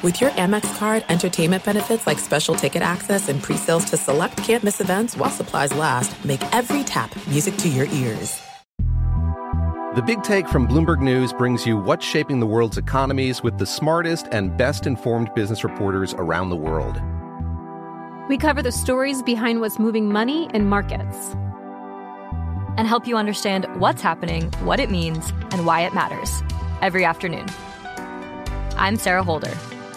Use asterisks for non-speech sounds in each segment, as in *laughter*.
With your Amex card, entertainment benefits like special ticket access and pre-sales to select campus events while supplies last, make every tap music to your ears. The Big Take from Bloomberg News brings you what's shaping the world's economies with the smartest and best informed business reporters around the world. We cover the stories behind what's moving money and markets and help you understand what's happening, what it means, and why it matters every afternoon. I'm Sarah Holder.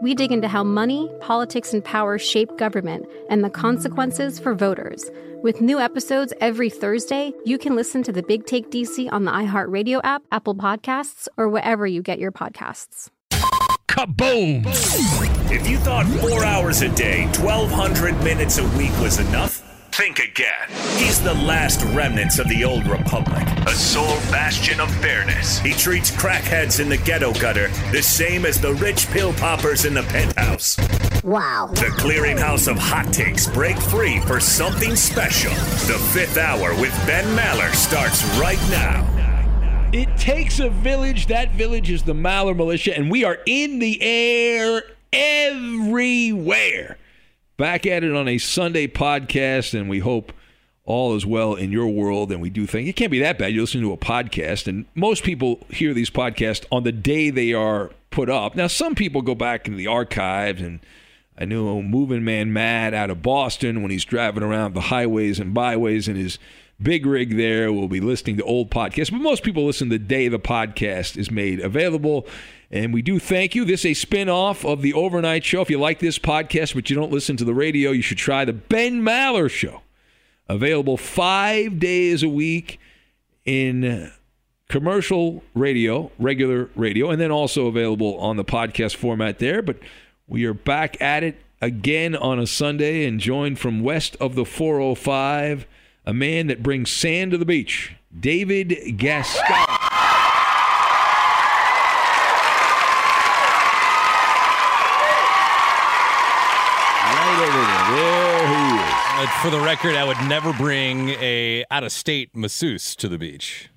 we dig into how money, politics, and power shape government and the consequences for voters. With new episodes every Thursday, you can listen to the Big Take DC on the iHeartRadio app, Apple Podcasts, or wherever you get your podcasts. Kaboom! If you thought four hours a day, 1,200 minutes a week was enough, think again. He's the last remnants of the old republic, a sole bastion of fairness. He treats crackheads in the ghetto gutter the same as the rich pill poppers in the penthouse. Wow. The clearinghouse of hot takes break free for something special. The fifth hour with Ben Maller starts right now. It takes a village. That village is the Maller Militia, and we are in the air everywhere back at it on a Sunday podcast, and we hope all is well in your world. And we do think it can't be that bad. You listen to a podcast, and most people hear these podcasts on the day they are put up. Now, some people go back into the archives, and I knew Moving Man Matt out of Boston when he's driving around the highways and byways in his big rig there will be listening to old podcasts. But most people listen the day the podcast is made available. And we do thank you. This is a spin-off of the overnight show. If you like this podcast, but you don't listen to the radio, you should try the Ben Maller Show. Available five days a week in commercial radio, regular radio, and then also available on the podcast format there. But we are back at it again on a Sunday and joined from west of the 405, a man that brings sand to the beach, David Gascon. For the record, I would never bring a out of state masseuse to the beach.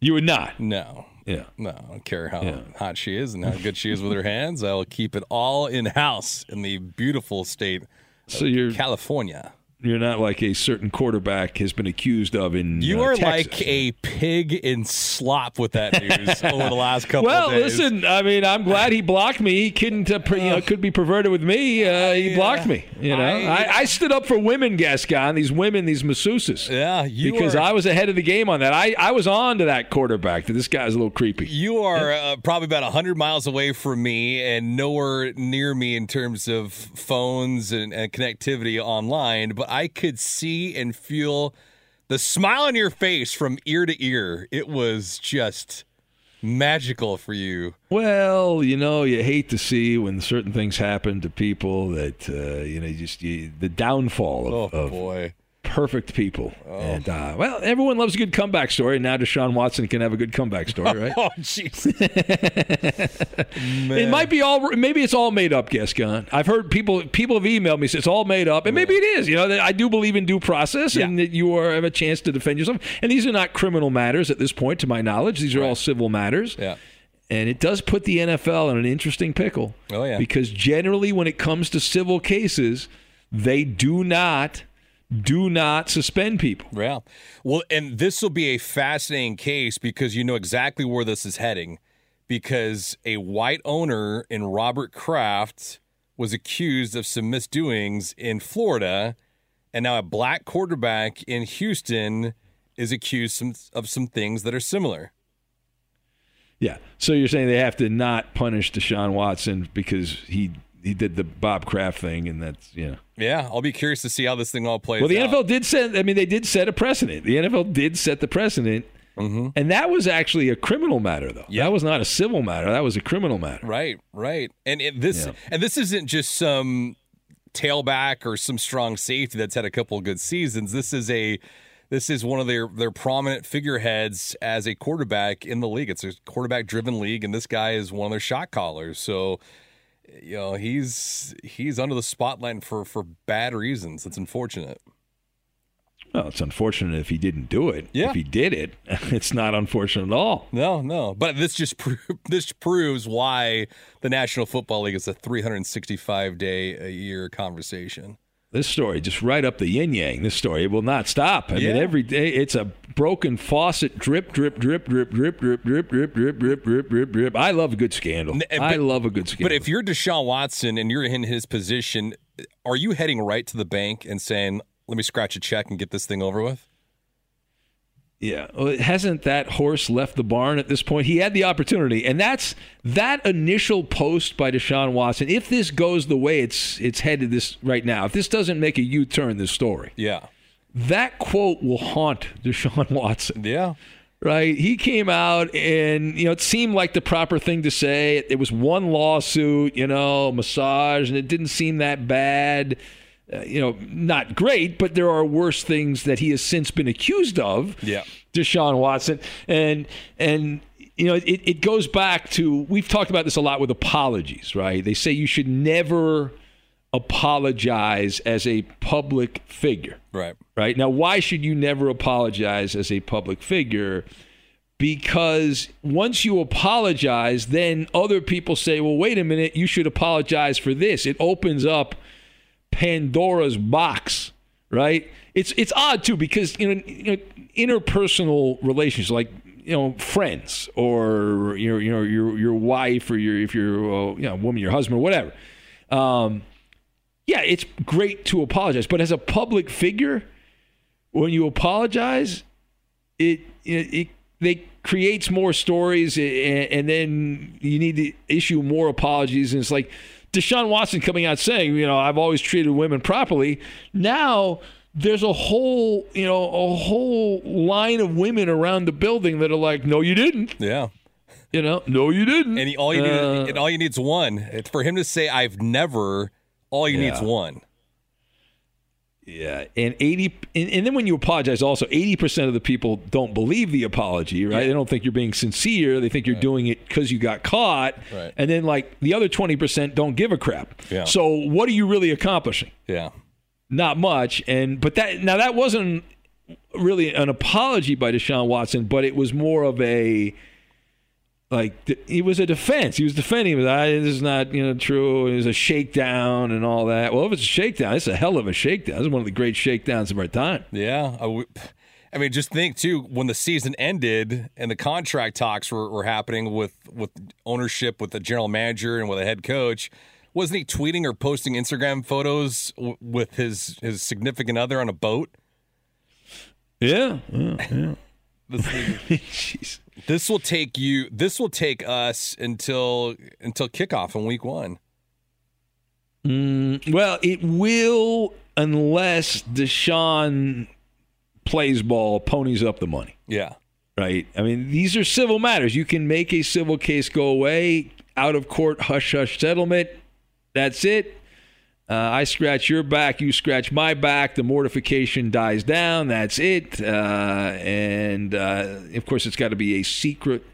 You would not. No. Yeah. No, I don't care how yeah. hot she is and how good she is *laughs* with her hands. I'll keep it all in house in the beautiful state so you're California you're not like a certain quarterback has been accused of in you uh, are Texas. like a pig in slop with that news *laughs* over the last couple well of days. Well, listen i mean i'm glad he blocked me. He couldn't uh, you know, could be perverted with me. Uh, he blocked me you know? I, I, I, stood up for women gascon these women these masseuses. Yeah you because are, i was ahead of the game on that. I, I was on to that quarterback. That this guy's a little creepy. You are uh, probably about 100 miles away from me and nowhere near me in terms of phones and, and connectivity online but i could see and feel the smile on your face from ear to ear. It was just magical for you. Well, you know, you hate to see when certain things happen to people that uh, you know just you, the downfall of, oh, of boy perfect people. Oh. And uh, well, everyone loves a good comeback story. And now Deshaun Watson can have a good comeback story, *laughs* right? oh, jeez. it might be all. Maybe it's all made up, Gascon. I've heard people people have emailed me it's all made up, and maybe it is. You know, I do believe in due process, yeah. and that you are, have a chance to defend yourself. And these are not criminal matters at this point, to my knowledge. These are right. all civil matters. Yeah. And it does put the NFL in an interesting pickle. Oh yeah. Because generally, when it comes to civil cases, they do not do not suspend people. Yeah. Well, and this will be a fascinating case because you know exactly where this is heading. Because a white owner in Robert Kraft was accused of some misdoings in Florida, and now a black quarterback in Houston is accused of some things that are similar. Yeah. So you're saying they have to not punish Deshaun Watson because he he did the Bob Kraft thing, and that's yeah. Yeah, I'll be curious to see how this thing all plays. Well, the out. NFL did set. I mean, they did set a precedent. The NFL did set the precedent, mm-hmm. and that was actually a criminal matter, though. Yeah. That was not a civil matter. That was a criminal matter. Right, right. And it, this Yeah. and this isn't just some tailback or some strong safety that's had a couple of good seasons. This is a this is one of their their prominent figureheads as a quarterback in the league. It's a quarterback driven league, and this guy is one of their shot callers. So you know he's he's under the spotlight for for bad reasons. It's unfortunate. Well, it's unfortunate if he didn't do it. Yeah. If he did it, *laughs* it's not unfortunate at all. No, no. But this just pro- *laughs* this proves why the National Football League is a 365 day a year conversation. This story just right up the yin yang. This story it will not stop. I Yeah. mean, every day it's a broken faucet, drip, drip, drip, drip, drip, drip, drip, drip, drip, drip, drip, drip, drip. I love a good scandal. N- I but- love a good scandal. But if you're Deshaun Watson and you're in his position, are you heading right to the bank and saying, "Let me scratch a check and get this thing over with"? Yeah, well, hasn't that horse left the barn at this point? He had the opportunity, and that's that initial post by Deshaun Watson. If this goes the way it's it's headed this right now, if this doesn't make a U turn, this story, Yeah, that quote will haunt *laughs* Deshaun Watson. yeah, Right? He came out, and you know it seemed like the proper thing to say. It was one lawsuit, you know, massage, and it didn't seem that bad. Uh, you know, not great, but there are worse things that he has since been accused of. Yeah. Deshaun Watson, and and you know, it, it goes back to we've talked about this a lot with apologies, right? They say you should never apologize as a public figure right. right? Now, why should you never apologize as a public figure? Because once you apologize, then other people say, well, wait a minute, you should apologize for this. It opens up Pandora's box, right? It's it's odd too because you know, you know interpersonal relationships like you know friends or your you know your your wife or your if you're uh, you know woman your husband whatever um, yeah it's great to apologize but as a public figure when you apologize, it it, it they creates more stories, and, and then you need to issue more apologies. And it's like Deshaun Watson coming out saying, you know, I've always treated women properly. Now there's a whole, you know, a whole line of women around the building that are like, no, you didn't. Yeah. You know, no, you didn't. And he, all you need, Uh, and all you need is one. It's for him to say, "I've never." All you need is one. Yeah, and eighty, and, and then when you apologize, also eighty percent of the people don't believe the apology, right? Yeah. They don't think you're being sincere. They think you're doing it because you got caught, Right. and then like the other twenty percent don't give a crap. Yeah. So what are you really accomplishing? Yeah. Not much. And but that now that wasn't really an apology by Deshaun Watson, but it was more of a like th- it was a defense. He was defending. He was, "Ah, this is not you know true. It was a shakedown and all that. Well, if it's a shakedown, it's a hell of a shakedown. This is one of the great shakedowns of our time. Yeah. I, w- I mean, just think too when the season ended and the contract talks were, were happening with with ownership, with the general manager, and with the head coach. Wasn't he tweeting or posting Instagram photos w- with his his significant other on a boat? Yeah, yeah, yeah. *laughs* *laughs* Jeez. This will take you. This will take us until until kickoff in week one. Mm, well, it will unless Deshaun plays ball, ponies up the money. Yeah. right? I mean, these are civil matters. You can make a civil case go away, out of court, hush hush settlement. That's it. Uh, I scratch your back, you scratch my back. The mortification dies down. That's it. Uh, and uh, of course, it's got to be a secret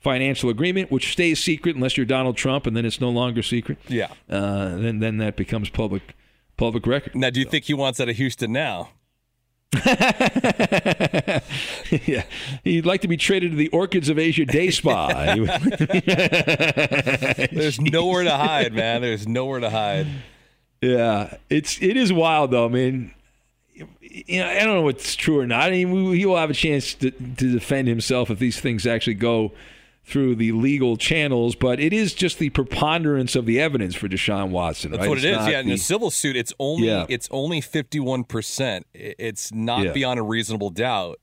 financial agreement, which stays secret unless you're Donald Trump, and then it's no longer secret. Yeah. Uh, then then that becomes public public record. Now, do you think he wants out of Houston now? *laughs* yeah, he'd like to be traded to the Orchids of Asia Day Spa. *laughs* There's nowhere to hide, man. There's nowhere to hide. Yeah, it's it is wild though. I mean, you know, I don't know what's true or not. I mean, we, he will have a chance to, to defend himself if these things actually go through the legal channels. But it is just the preponderance of the evidence for Deshaun Watson. That's right? what It's it is. not Yeah, in the- a civil suit, it's only Yeah. it's only fifty one percent. It's not Yeah. beyond a reasonable doubt.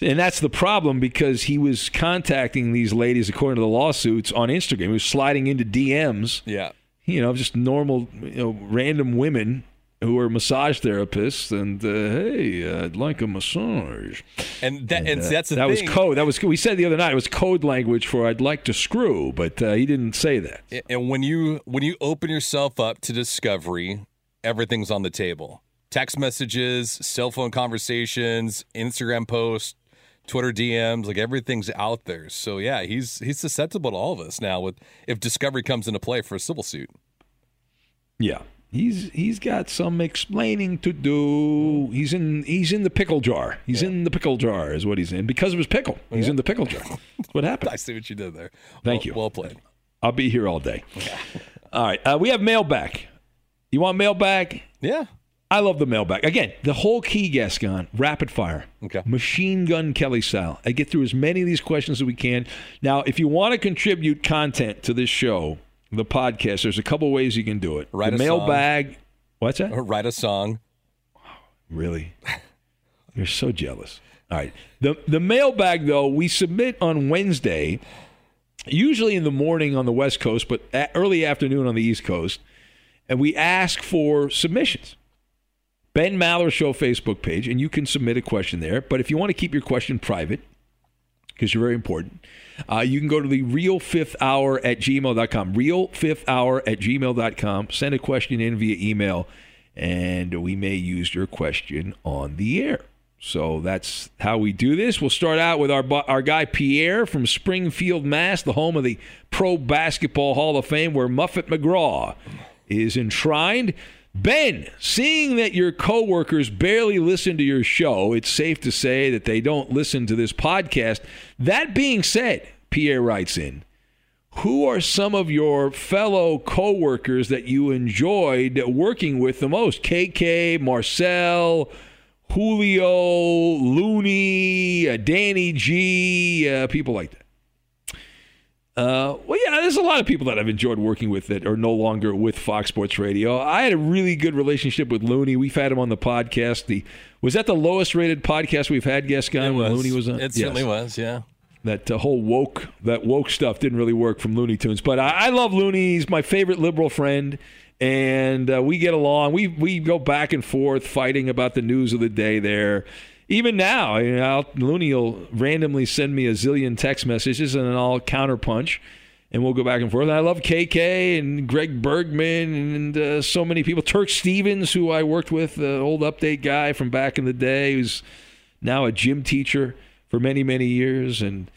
and that's the problem because he was contacting these ladies according to the lawsuits on Instagram. He was sliding into DMs. Yeah, you know, just normal, you know, random women who are massage therapists, and uh, hey, I'd like a massage. And that and, Uh, that's the that was code. That was we said the other night. It was code language for "I'd like to screw," but uh, he didn't say that. And when you when you open yourself up to discovery, everything's on the table. Text messages, cell phone conversations, Instagram posts, Twitter DMs, like everything's out there. So yeah, he's he's susceptible to all of us now with if discovery comes into play for a civil suit. Yeah, he's he's got some explaining to do. He's in he's in the pickle jar. He's in the pickle jar, is what he's in because of his pickle. He's in the pickle jar. That's what happened. *laughs* I see what you did there. Thank Well- you. Well played. I'll be here all day. *laughs* All right, uh, we have mail back. You want mail back? Yeah. I love the mailbag. Again, the whole key Gascon rapid fire. Okay. Machine gun Kelly style. I get through as many of these questions as we can. Now, if you want to contribute content to this show, the podcast, there's a couple ways you can do it. Write the a song. mailbag. What's that? Or write a song. Really? *laughs* You're so jealous. All right. The the mailbag though, we submit on Wednesday, usually in the morning on the West Coast, but early afternoon on the East Coast, and we ask for submissions. Ben Maller Show Facebook page, and you can submit a question there. But if you want to keep your question private, because you're very important, uh, you can go to the real fifth hour at gmail.com. Real fifth hour at gmail.com. Send a question in via email, and we may use your question on the air. So that's how we do this. We'll start out with our our guy Pierre from Springfield, Mass, the home of the Pro Basketball Hall of Fame, where Muffet McGraw is enshrined. Ben, seeing that your coworkers barely listen to your show, it's safe to say that they don't listen to this podcast. That being said, Pierre writes in, who are some of your fellow coworkers that you enjoyed working with the most? KK, Marcel, Julio, Looney, uh, Danny G, uh, people like that. Uh, well, yeah, there's a lot of people that I've enjoyed working with that are no longer with Fox Sports Radio. I had a really good relationship with Looney. We've had him on the podcast. The was that the lowest rated podcast we've had? Guest guy when Looney was on. It Yes certainly was, yeah. that uh, whole woke that woke stuff didn't really work from Looney Tunes. But I, I love Looney. He's my favorite liberal friend, and uh, we get along. We we go back and forth fighting about the news of the day there. Even now, you know, Looney will randomly send me a zillion text messages, and then I'll counterpunch, and we'll go back and forth. And I love KK and Greg Bergman and uh, so many people. Turk Stevens, who I worked with, the old update guy from back in the day, who's now a gym teacher for many many years and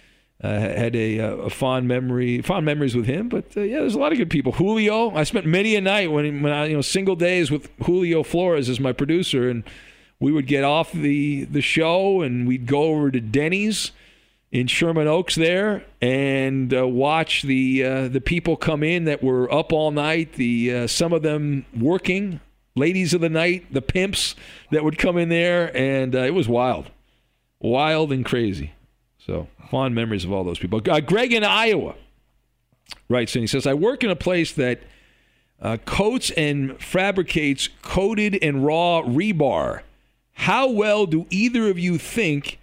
uh, had a, uh, a fond memory fond memories with him but uh, yeah there's a lot of good people Julio I spent many a night when when I you know single days with Julio Flores as my producer and we would get off the the show and we'd go over to Denny's in Sherman Oaks there and uh, watch the uh, the people come in that were up all night the uh, some of them working ladies of the night the pimps that would come in there and uh, it was wild wild and crazy. So fond memories of all those people. Uh, Greg in Iowa writes and he says, I work in a place that uh, coats and fabricates coated and raw rebar. How well do either of you think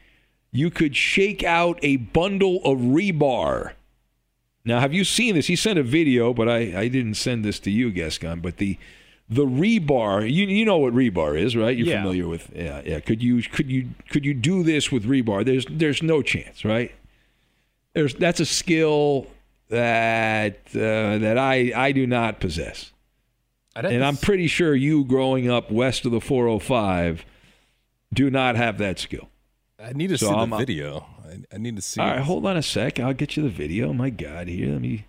you could shake out a bundle of rebar? Now, have you seen this? He sent a video, but I, I didn't send this to you, Gascon. But the the rebar, you you know what rebar is, right? You're Yeah. familiar with yeah yeah. Could you could you could you do this with rebar? There's there's no chance, right? There's that's a skill that uh, that I I do not possess, and I'm pretty sure you growing up west of the 405 do not have that skill. I need to So see the I'm a- video. I, I need to see. All right, hold on a sec. I'll get you the video. My God, here, let me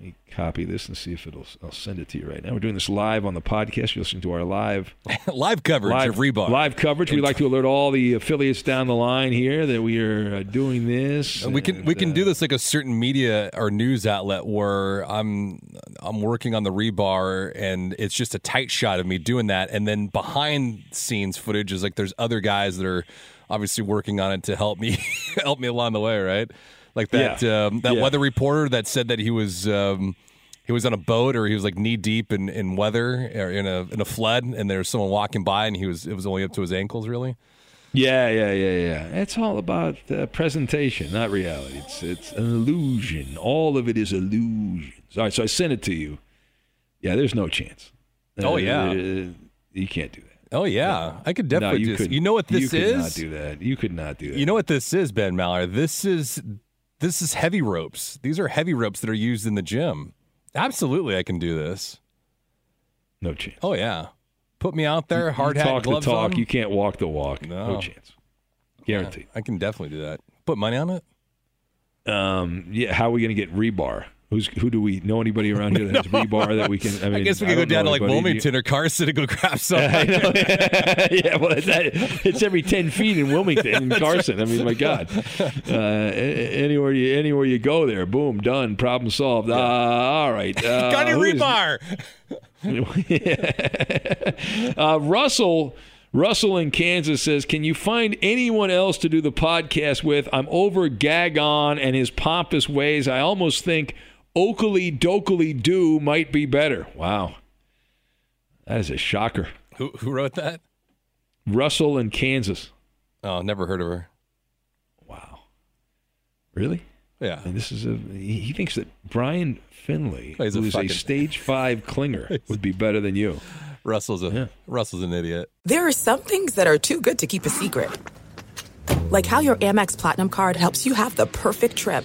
let me copy this and see if it'll. I'll send it to you right now. We're doing this live on the podcast. You're listening to our live *laughs* live coverage live of rebar. live coverage. We like to alert all the affiliates down the line here that we are uh, doing this. And we can we can and, do uh, this like a certain media or news outlet where I'm I'm working on the rebar and it's just a tight shot of me doing that and then behind scenes footage is like there's other guys that are obviously working on it to help me *laughs* help me along the way right like that Yeah. um, that Yeah. weather reporter that said that he was um, he was on a boat or he was like knee deep in, in weather or in a in a flood and there was someone walking by and he was it was only up to his ankles really Yeah, yeah, yeah, yeah. It's all about uh, presentation, not reality. It's it's an illusion. All of it is illusions. All right, so I sent it to you. Yeah, there's no chance. Oh, yeah. Uh, You can't do that. Oh yeah, I could No, definitely you do You know what this is. you could not do that. You could not do that. You know what this is, Ben Maller? This is this is heavy ropes. These are heavy ropes that are used in the gym. Absolutely, I can do this. no chance. Oh yeah, put me out there, hard you hat, talk the gloves talk. on. You can't walk the walk. No, No. chance. Guaranteed. I can definitely do that. Put money on it. Um, yeah. How are we going to get rebar? Who's who? Do we know anybody around here that has *laughs* rebar that we can? I mean, I guess we could go down to like anybody. Do you- Wilmington or Carson and go grab *laughs* some. Know. *laughs* yeah, well, it's, it's every ten feet in Wilmington and Carson. I mean, my God, uh, anywhere you anywhere you go there, boom, done, problem solved. Uh, all right, uh, Got any is- rebar? uh, Russell. Russell in Kansas says, "Can you find anyone else to do the podcast with? I'm over Gascon and his pompous ways. I almost think Oakley Dokley Do might be better." Wow, that is a shocker. Who who wrote that? Russell in Kansas. Oh, never heard of her. Wow. Really? Yeah. And this is a he he thinks that Brian Finley, Oh, he's a who is a stage five clinger, *laughs* would be better than you. Russell's a yeah. Russell's an idiot. There are some things that are too good to keep a secret. Like how your Amex Platinum card helps you have the perfect trip.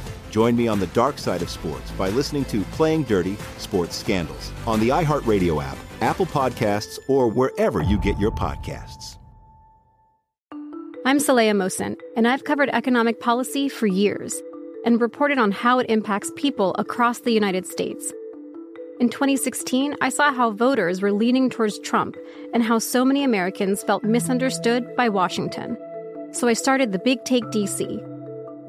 Join me on the dark side of sports by listening to Playing Dirty Sports Scandals on the iHeartRadio app, Apple Podcasts, or wherever you get your podcasts. I'm Saleha Mohsin, and I've covered economic policy for years and reported on how it impacts people across the United States. In 2016, I saw how voters were leaning towards Trump and how so many Americans felt misunderstood by Washington. So I started the Big Take DC.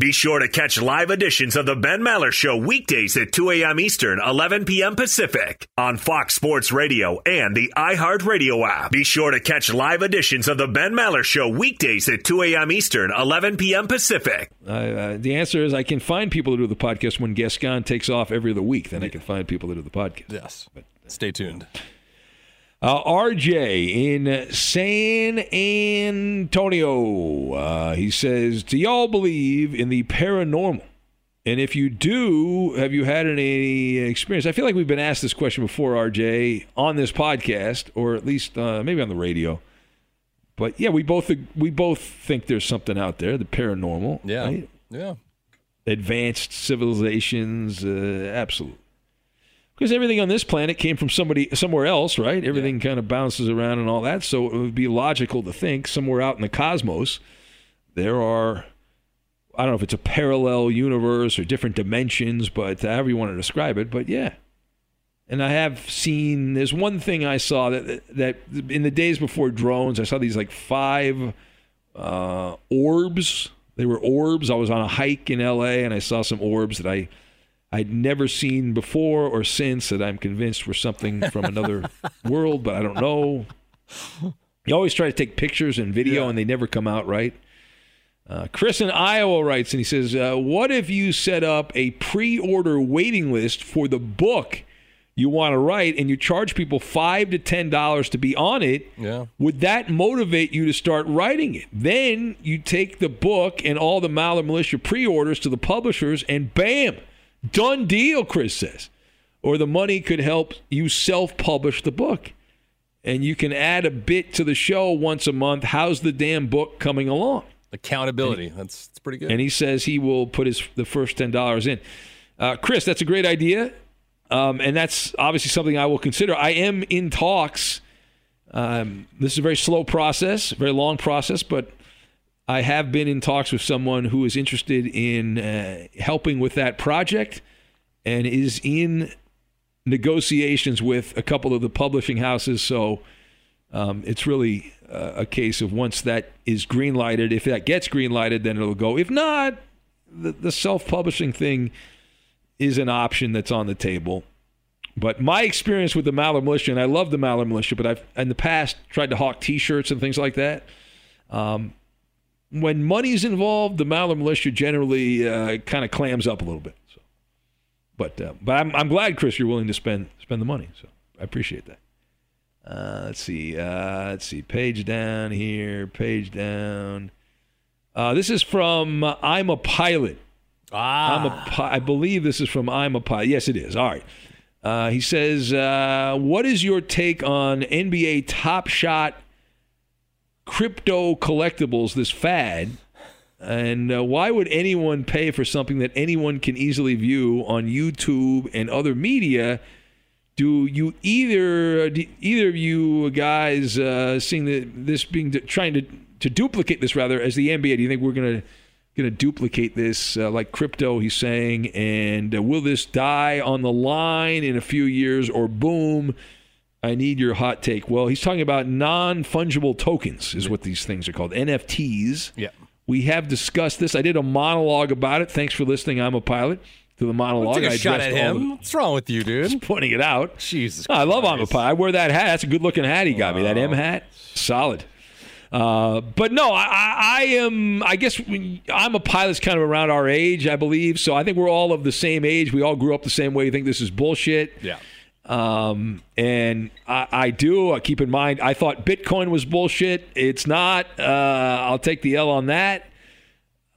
Be sure to catch live editions of The Ben Maller Show weekdays at 2 a.m. Eastern, 11 p.m. Pacific on Fox Sports Radio and the iHeartRadio app. Be sure to catch live editions of The Ben Maller Show weekdays at 2 a.m. Eastern, 11 p.m. Pacific. Uh, uh, the answer is I can find people to do the podcast when Gascon takes off every other week. Then I can find people to do the podcast. Yes. But stay tuned. Uh, RJ in San Antonio. Uh, he says, Do y'all believe in the paranormal? And if you do, have you had any experience? I feel like we've been asked this question before, RJ, on this podcast, or at least uh, maybe on the radio. But yeah, we both we both think there's something out there, the paranormal. Yeah. right? Yeah. advanced civilizations, uh, absolutely. Because everything on this planet came from somebody somewhere else, right? Everything kind of bounces around and all that. So it would be logical to think somewhere out in the cosmos there are I don't know if it's a parallel universe or different dimensions, but however you want to describe it, but yeah. And I have seen there's one thing I saw that that in the days before drones, I saw these like five uh, orbs. They were orbs. I was on a hike in LA and I saw some orbs that I I'd never seen before or since that I'm convinced were something from another *laughs* world, but I don't know. You always try to take pictures and video and they never come out right. Uh, Chris in Iowa writes and he says, uh, What if you set up a pre order waiting list for the book you want to write and you charge people five to ten dollars to be on it, Yeah. would that motivate you to start writing it? Then you take the book and all the Maller Militia pre-orders to the publishers, and bam, done deal. Chris says, or the money could help you self-publish the book, and you can add a bit to the show once a month. How's the damn book coming along? Accountability. That's, that's pretty good. And he says he will put his the first ten dollars in. Uh, Chris, that's a great idea, um, and that's obviously something I will consider. I am in talks. Um, this is a very slow process, very long process, but I have been in talks with someone who is interested in uh, helping with that project, and is in negotiations with a couple of the publishing houses. So um, it's really uh, a case of once that is green lighted, if that gets green lighted, then it'll go. If not, the, the self publishing thing is an option that's on the table. But my experience with the Maller Militia, and I love the Maller Militia, but I've in the past tried to hawk T-shirts and things like that. Um, when money's involved, the Maller Militia generally uh, kind of clams up a little bit. So, but uh, but I'm I'm glad Chris you're willing to spend spend the money. So I appreciate that. Uh, let's see. Uh, let's see. Page down here. Page down. Uh, this is from uh, I'm a pilot. Ah. I'm a pi- I believe this is from I'm a pilot. Yes, it is. All right. Uh, he says, uh, "What is your take on NBA Top Shot crypto collectibles? This fad, and uh, why would anyone pay for something that anyone can easily view on YouTube and other media?" do you either do either of you guys uh, seeing the, this being trying to to duplicate this rather as the NBA? Do you think we're gonna gonna duplicate this uh, like crypto? He's saying, and uh, will this die on the line in a few years, or boom? I need your hot take. Well, he's talking about non fungible tokens, is what these things are called, NFTs. Yeah. We have discussed this. I did a monologue about it. Thanks for listening. I'm a pilot. To the monologue, Take a I shot at him. the- What's wrong with you, dude? *laughs* just pointing it out. Jesus. I love I'm a pilot. I wear that hat. That's a good looking hat he got me. That M hat, solid. Uh, but no, I, I, I am. I guess when, I'm a pilot's kind of around our age, I believe. So I think we're all of the same age. We all grew up the same way. You think this is bullshit. Yeah. Um, and I, I do. Keep in mind, I thought Bitcoin was bullshit. It's not. Uh, I'll take the L on that.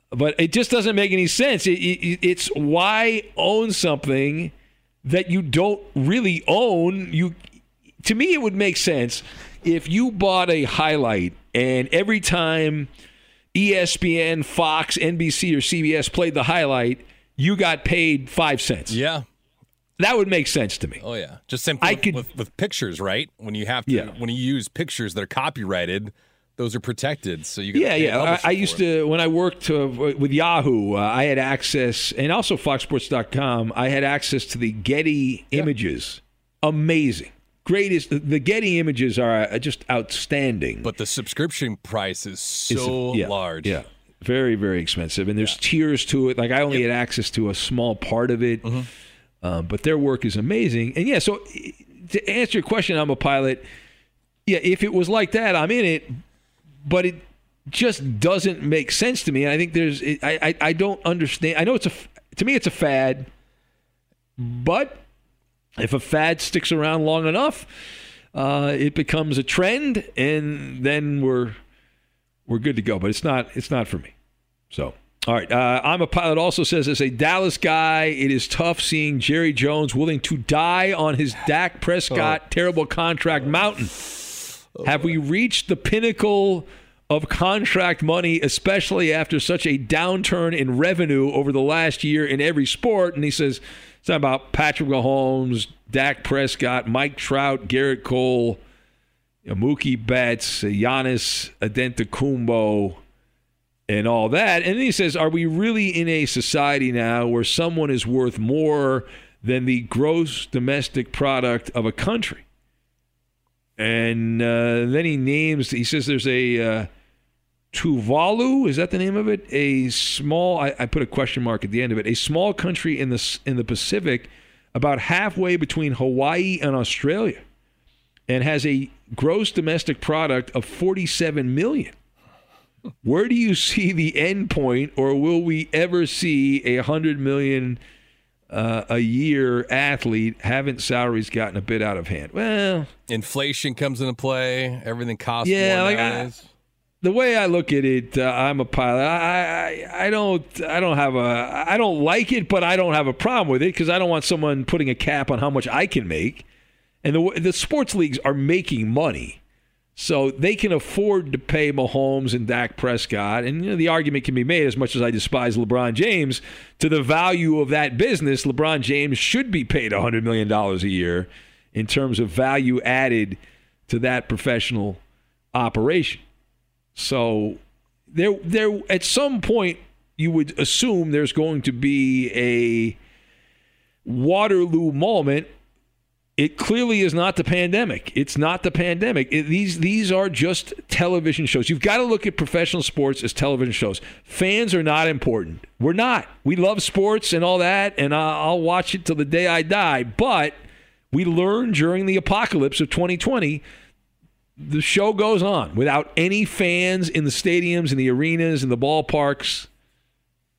But it just doesn't make any sense. It, it, it's why own something that you don't really own. You, to me, it would make sense if you bought a highlight and every time ESPN, Fox, NBC, or CBS played the highlight, you got paid five cents. Yeah. That would make sense to me. Oh yeah. Just simply I with, could- with, with pictures, right? When you have to, Yeah. when you use pictures that are copyrighted, those are protected. So you Yeah, yeah. I, I used to when I worked uh, with Yahoo. Uh, I had access, and also FoxSports.com. I had access to the Getty images. Amazing, greatest. The, the Getty images are uh, just outstanding. But the subscription price is It's- so yeah, large. Yeah, very very expensive, and there's tiers to it. Like I only had access to a small part of it, Mm-hmm. Uh, but their work is amazing. And yeah, so to answer your question, I'm a pilot. Yeah, if it was like that, I'm in it, but it just doesn't make sense to me. And I think there's, I, I, I don't understand. I know it's a, to me, it's a fad, but if a fad sticks around long enough, uh, it becomes a trend, and then we're we're good to go. But it's not it's not for me. So. All right. Uh, I'm a pilot. Also says as a Dallas guy, it is tough seeing Jerry Jones willing to die on his Dak Prescott terrible contract mountain. Have we reached the pinnacle of contract money, especially after such a downturn in revenue over the last year in every sport? And he says it's not about Patrick Mahomes, Dak Prescott, Mike Trout, Gerrit Cole, Mookie Betts, Giannis Antetokounmpo, and all that. And then he says, Are we really in a society now where someone is worth more than the gross domestic product of a country? And uh, then he names, he says there's a uh, Tuvalu, is that the name of it? A small, I, I put a question mark at the end of it, a small country in the, in the Pacific, about halfway between Hawaii and Australia, and has a gross domestic product of 47 million. Where do you see the end point, or will we ever see a hundred million uh, a year athlete, haven't salaries gotten a bit out of hand? Well, inflation comes into play. Everything costs Yeah, more like, I- the way I look at it, uh, I'm a pilot. I, I I don't I don't have a I don't like it, but I don't have a problem with it because I don't want someone putting a cap on how much I can make. And the the sports leagues are making money, so they can afford to pay Mahomes and Dak Prescott. And you know, the argument can be made, as much as I despise LeBron James, to the value of that business. LeBron James should be paid 100 million dollars a year in terms of value added to that professional operation. So there there at some point you would assume there's going to be a Waterloo moment. It clearly is not the pandemic. It's not the pandemic. It- these these are just television shows. You've got to look at professional sports as television shows. Fans are not important. We're not. We love sports and all that, and I'll watch it till the day I die. But we learned during the apocalypse of 2020 the show goes on without any fans in the stadiums in the arenas in the ballparks.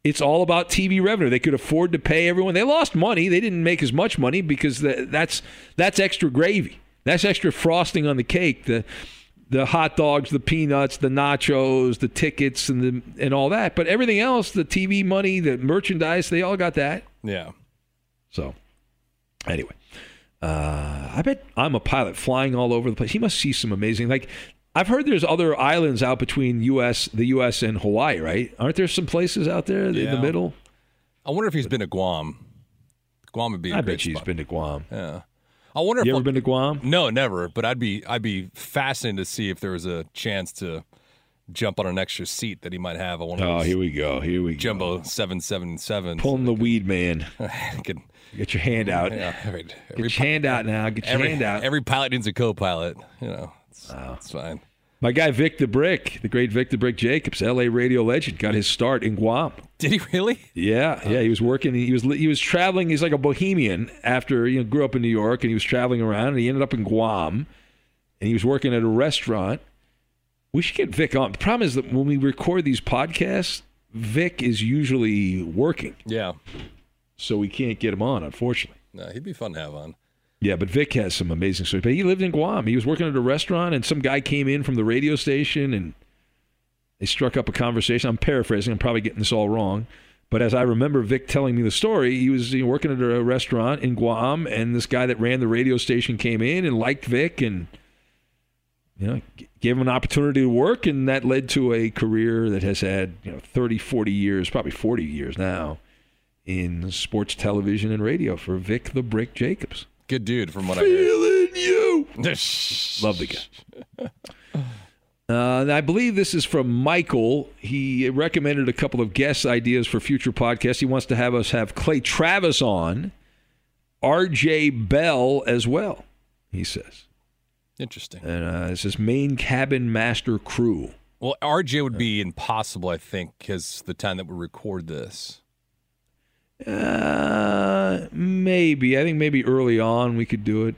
It's all about TV revenue. They could afford to pay everyone. They lost money. They didn't make as much money because tha- that's that's extra gravy. That's extra frosting on the cake. The the hot dogs, the peanuts, the nachos, the tickets, and the and all that. But everything else, the TV money, the merchandise, they all got that. Yeah. So, anyway, uh, I bet I'm a pilot flying all over the place. He must see some amazing. Like, I've heard there's other islands out between U.S. the U.S. and Hawaii, right? Aren't there some places out there in the middle? I wonder if he's been to Guam. Guam would be. a I bet you he's been to Guam. Yeah. I wonder if You ever I'll- been to Guam? No, never. But I'd be I'd be fascinated to see if there was a chance to jump on an extra seat that he might have on one of Oh, here we go. Here we go. jumbo seven seven seven. Pulling the weed, man. *laughs* Could, Get your hand out. yeah, every, Get your hand out now. Get your every, hand out. every pilot needs a co-pilot. You know, it's, it's oh. fine. My guy Vic the Brick, the great Vic the Brick Jacobs, L.A. radio legend, got his start in Guam. Did he really? Yeah, yeah. He was working. He was he was traveling. He's like a bohemian after you know grew up in New York, and he was traveling around, and he ended up in Guam, and he was working at a restaurant. We should get Vic on. The problem is that when we record these podcasts, Vic is usually working, Yeah. so we can't get him on, unfortunately. No, he'd be fun to have on. Yeah, but Vic has some amazing stories. But he lived in Guam. He was working at a restaurant, and some guy came in from the radio station, and they struck up a conversation. I'm paraphrasing. I'm probably getting this all wrong. But as I remember Vic telling me the story, he was you know, working at a restaurant in Guam, and this guy that ran the radio station came in and liked Vic, and you know gave him an opportunity to work, and that led to a career that has had you know 30, 40 years, probably 40 years now, in sports television and radio for Vic the Brick Jacobs. Good dude, from what I heard. Feeling you. *laughs* Love the guy. Uh, I believe this is from Michael. He recommended a couple of guest ideas for future podcasts. He wants to have us have Clay Travis on, RJ Bell as well, he says. Interesting. And uh, it says main cabin master crew. Well, RJ would be impossible, I think, because the time that we record this. Uh, maybe. I think maybe early on we could do it.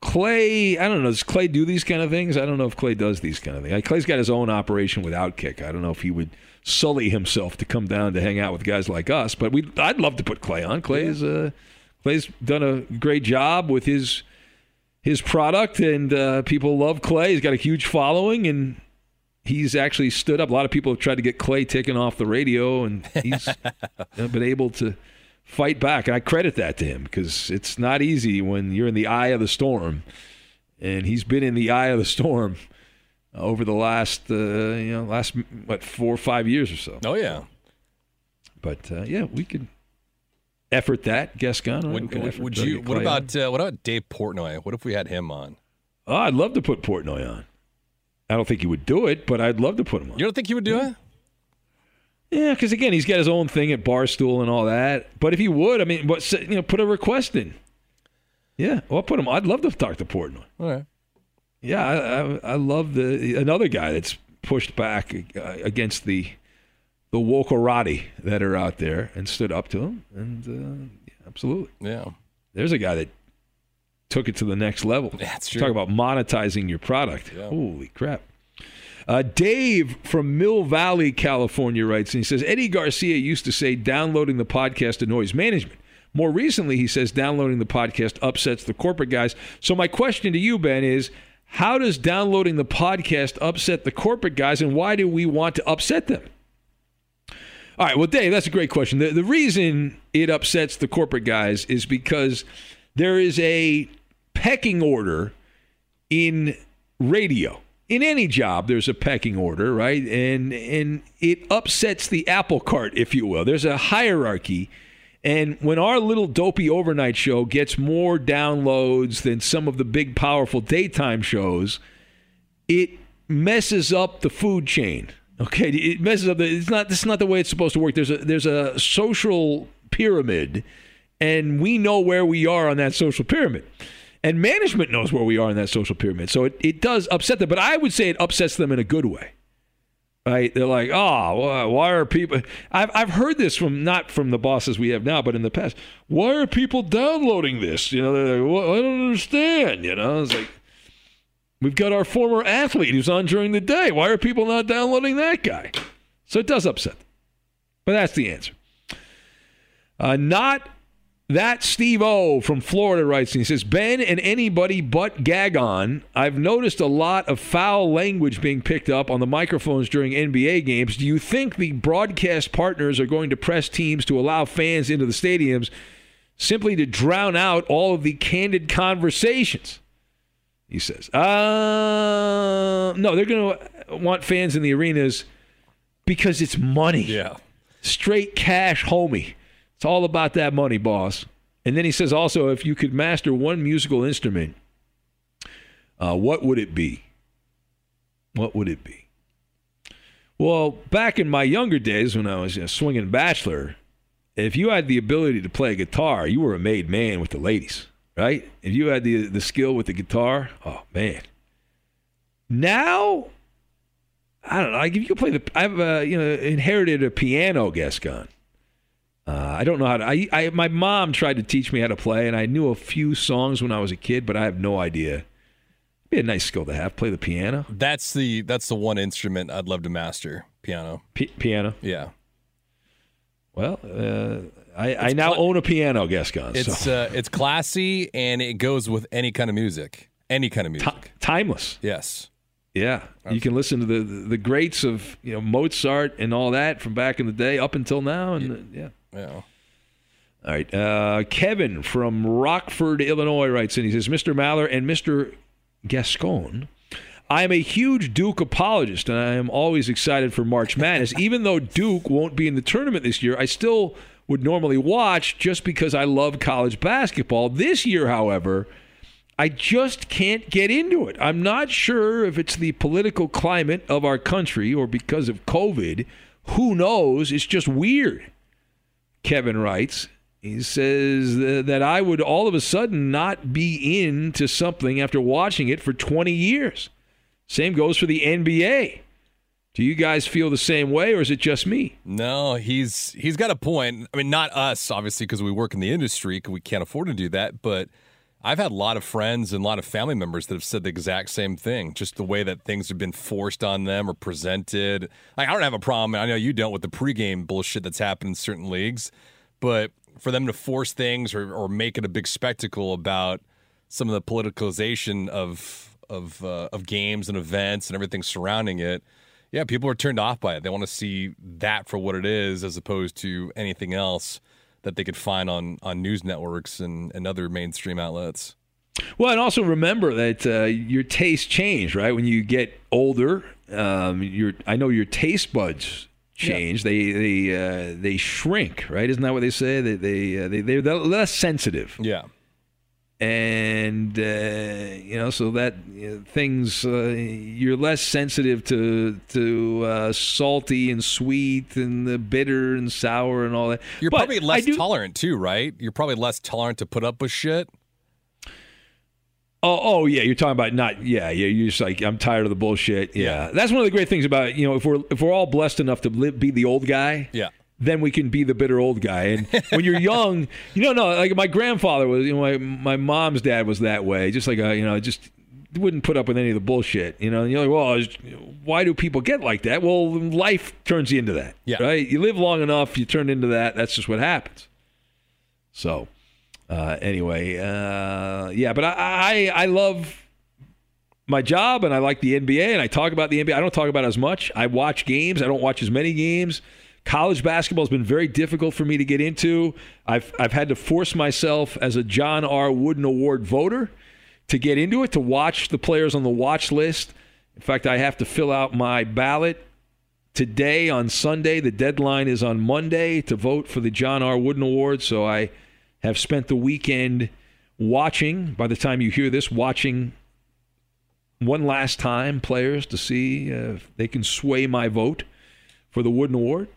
Clay, I don't know. Does Clay do these kind of things? I don't know if Clay does these kind of things. Clay's got his own operation with Outkick. I don't know if he would sully himself to come down to hang out with guys like us. But we, I'd love to put Clay on. Clay's, uh, Clay's done a great job with his his product, and uh, people love Clay. He's got a huge following, and he's actually stood up. A lot of people have tried to get Clay taken off the radio, and he's *laughs* been able to fight back. And I credit that to him because it's not easy when you're in the eye of the storm, and he's been in the eye of the storm over the last, uh, you know, last what four or five years or so. Oh yeah. But uh, yeah, we could effort that. Gascon, right, we Would, would, would you? What about uh, what about Dave Portnoy? What if we had him on? Oh, I'd love to put Portnoy on. I don't think he would do it, but I'd love to put him on. You don't think he would do it? Yeah, because again, he's got his own thing at Barstool and all that. But if he would, I mean, what you know, put a request in. Yeah, well, I'll put him. I'd love to talk to Portnoy. All right. Yeah, I, I, I love the another guy that's pushed back uh, against the the wokerati that are out there and stood up to him. And uh, yeah, absolutely, Yeah. there's a guy that took it to the next level. That's true. Talk about monetizing your product. Yeah. Holy crap! Uh, Dave from Mill Valley, California writes, and he says Eddie Garcia used to say downloading the podcast annoys management. More recently, he says downloading the podcast upsets the corporate guys. So, my question to you, Ben, is how does downloading the podcast upset the corporate guys, and why do we want to upset them? All right, well, Dave, that's a great question. The, the reason it upsets the corporate guys is because there is a pecking order in radio. In any job, there's a pecking order, right? And and it upsets the apple cart, if you will. There's a hierarchy. And when our little dopey overnight show gets more downloads than some of the big, powerful daytime shows, it messes up the food chain. Okay, it messes up. The, it's not. This is not the way it's supposed to work. There's a there's a social pyramid, and we know where we are on that social pyramid, and management knows where we are in that social pyramid. So it, it does upset them, but I would say it upsets them in a good way. Right? They're like, oh, why are people? I've I've heard this from not from the bosses we have now, but in the past. Why are people downloading this? You know, they're like, well, I don't understand. You know, it's like We've got our former athlete who's on during the day. Why are people not downloading that guy? So it does upset them. But that's the answer. Uh, not that Steve O from Florida writes, and he says, Ben and anybody but Gascon, I've noticed a lot of foul language being picked up on the microphones during NBA games. Do you think the broadcast partners are going to press teams to allow fans into the stadiums simply to drown out all of the candid conversations? he says. Uh, no, they're going to want fans in the arenas because it's money. Yeah. Straight cash, homie. It's all about that money, boss. And then he says also, if you could master one musical instrument, uh, what would it be? What would it be? Well, back in my younger days when I was a swinging bachelor, if you had the ability to play guitar, you were a made man with the ladies right? If you had the the skill with the guitar, oh man. Now, I don't know. If you can play the, I've uh, you know inherited a piano, Gascon. Uh, I don't know how to. I, I my mom tried to teach me how to play, and I knew a few songs when I was a kid, but I have no idea. It'd be a nice skill to have. Play the piano. That's the that's the one instrument I'd love to master. Piano. P- piano. Yeah. Well, uh, I, I now cl- own a piano, Gascon. It's so. uh, it's classy and it goes with any kind of music. Any kind of music. T- timeless. Yes. Yeah, Absolutely. you can listen to the the greats of you know Mozart and all that from back in the day up until now, and yeah, yeah. Yeah. All right, uh, Kevin from Rockford, Illinois writes in. He says, "Mr. Maller and Mr. Gascon." I am a huge Duke apologist, and I am always excited for March *laughs* Madness. Even though Duke won't be in the tournament this year, I still would normally watch just because I love college basketball. This year, however, I just can't get into it. I'm not sure if it's the political climate of our country or because of COVID. Who knows? It's just weird. Kevin writes. He says that I would all of a sudden not be into something after watching it for 20 years. Same goes for the NBA. Do you guys feel the same way, or is it just me? No, he's he's got a point. I mean, not us, obviously, because we work in the industry, we can't afford to do that. But I've had a lot of friends and a lot of family members that have said the exact same thing. Just the way that things have been forced on them or presented. Like I don't have a problem. I know you don't with the pregame bullshit that's happened in certain leagues, but for them to force things or, or make it a big spectacle about some of the politicalization of of uh, of games and events and everything surrounding it yeah, people are turned off by it. They want to see that for what it is as opposed to anything else that they could find on, on news networks and, and other mainstream outlets. Well, and also remember that uh, your taste change, right? When you get older, um, your I know your taste buds change. Yeah. They they uh, they shrink, right? Isn't that what they say? They they, uh, they they're less sensitive. Yeah and uh, you know so that you know, things uh, you're less sensitive to to uh, salty and sweet and the bitter and sour and all that you're but probably less do, tolerant too right you're probably less tolerant to put up with shit Oh, oh yeah, you're talking about not yeah, yeah. You're just like I'm tired of the bullshit. Yeah. yeah. that's one of the great things about you know if we're if we're all blessed enough to live, be the old guy. Yeah, then we can be the bitter old guy. And when you're young, *laughs* you don't know. Like my grandfather was, you know, my my mom's dad was that way. Just like a, you know, just wouldn't put up with any of the bullshit. You know, and you're like, well, why do people get like that? Well, life turns you into that. Yeah. Right. You live long enough, you turn into that. That's just what happens. So, uh, anyway, uh, yeah, but I, I I love my job and I like the NBA and I talk about the NBA. I don't talk about it as much. I watch games. I don't watch as many games. College basketball has been very difficult for me to get into. I've I've had to force myself as a John R. Wooden Award voter to get into it to watch the players on the watch list. In fact, I have to fill out my ballot today on Sunday. The deadline is on Monday to vote for the John R. Wooden Award. So I have spent the weekend watching, by the time you hear this, watching one last time players to see uh, if they can sway my vote for the Wooden Award.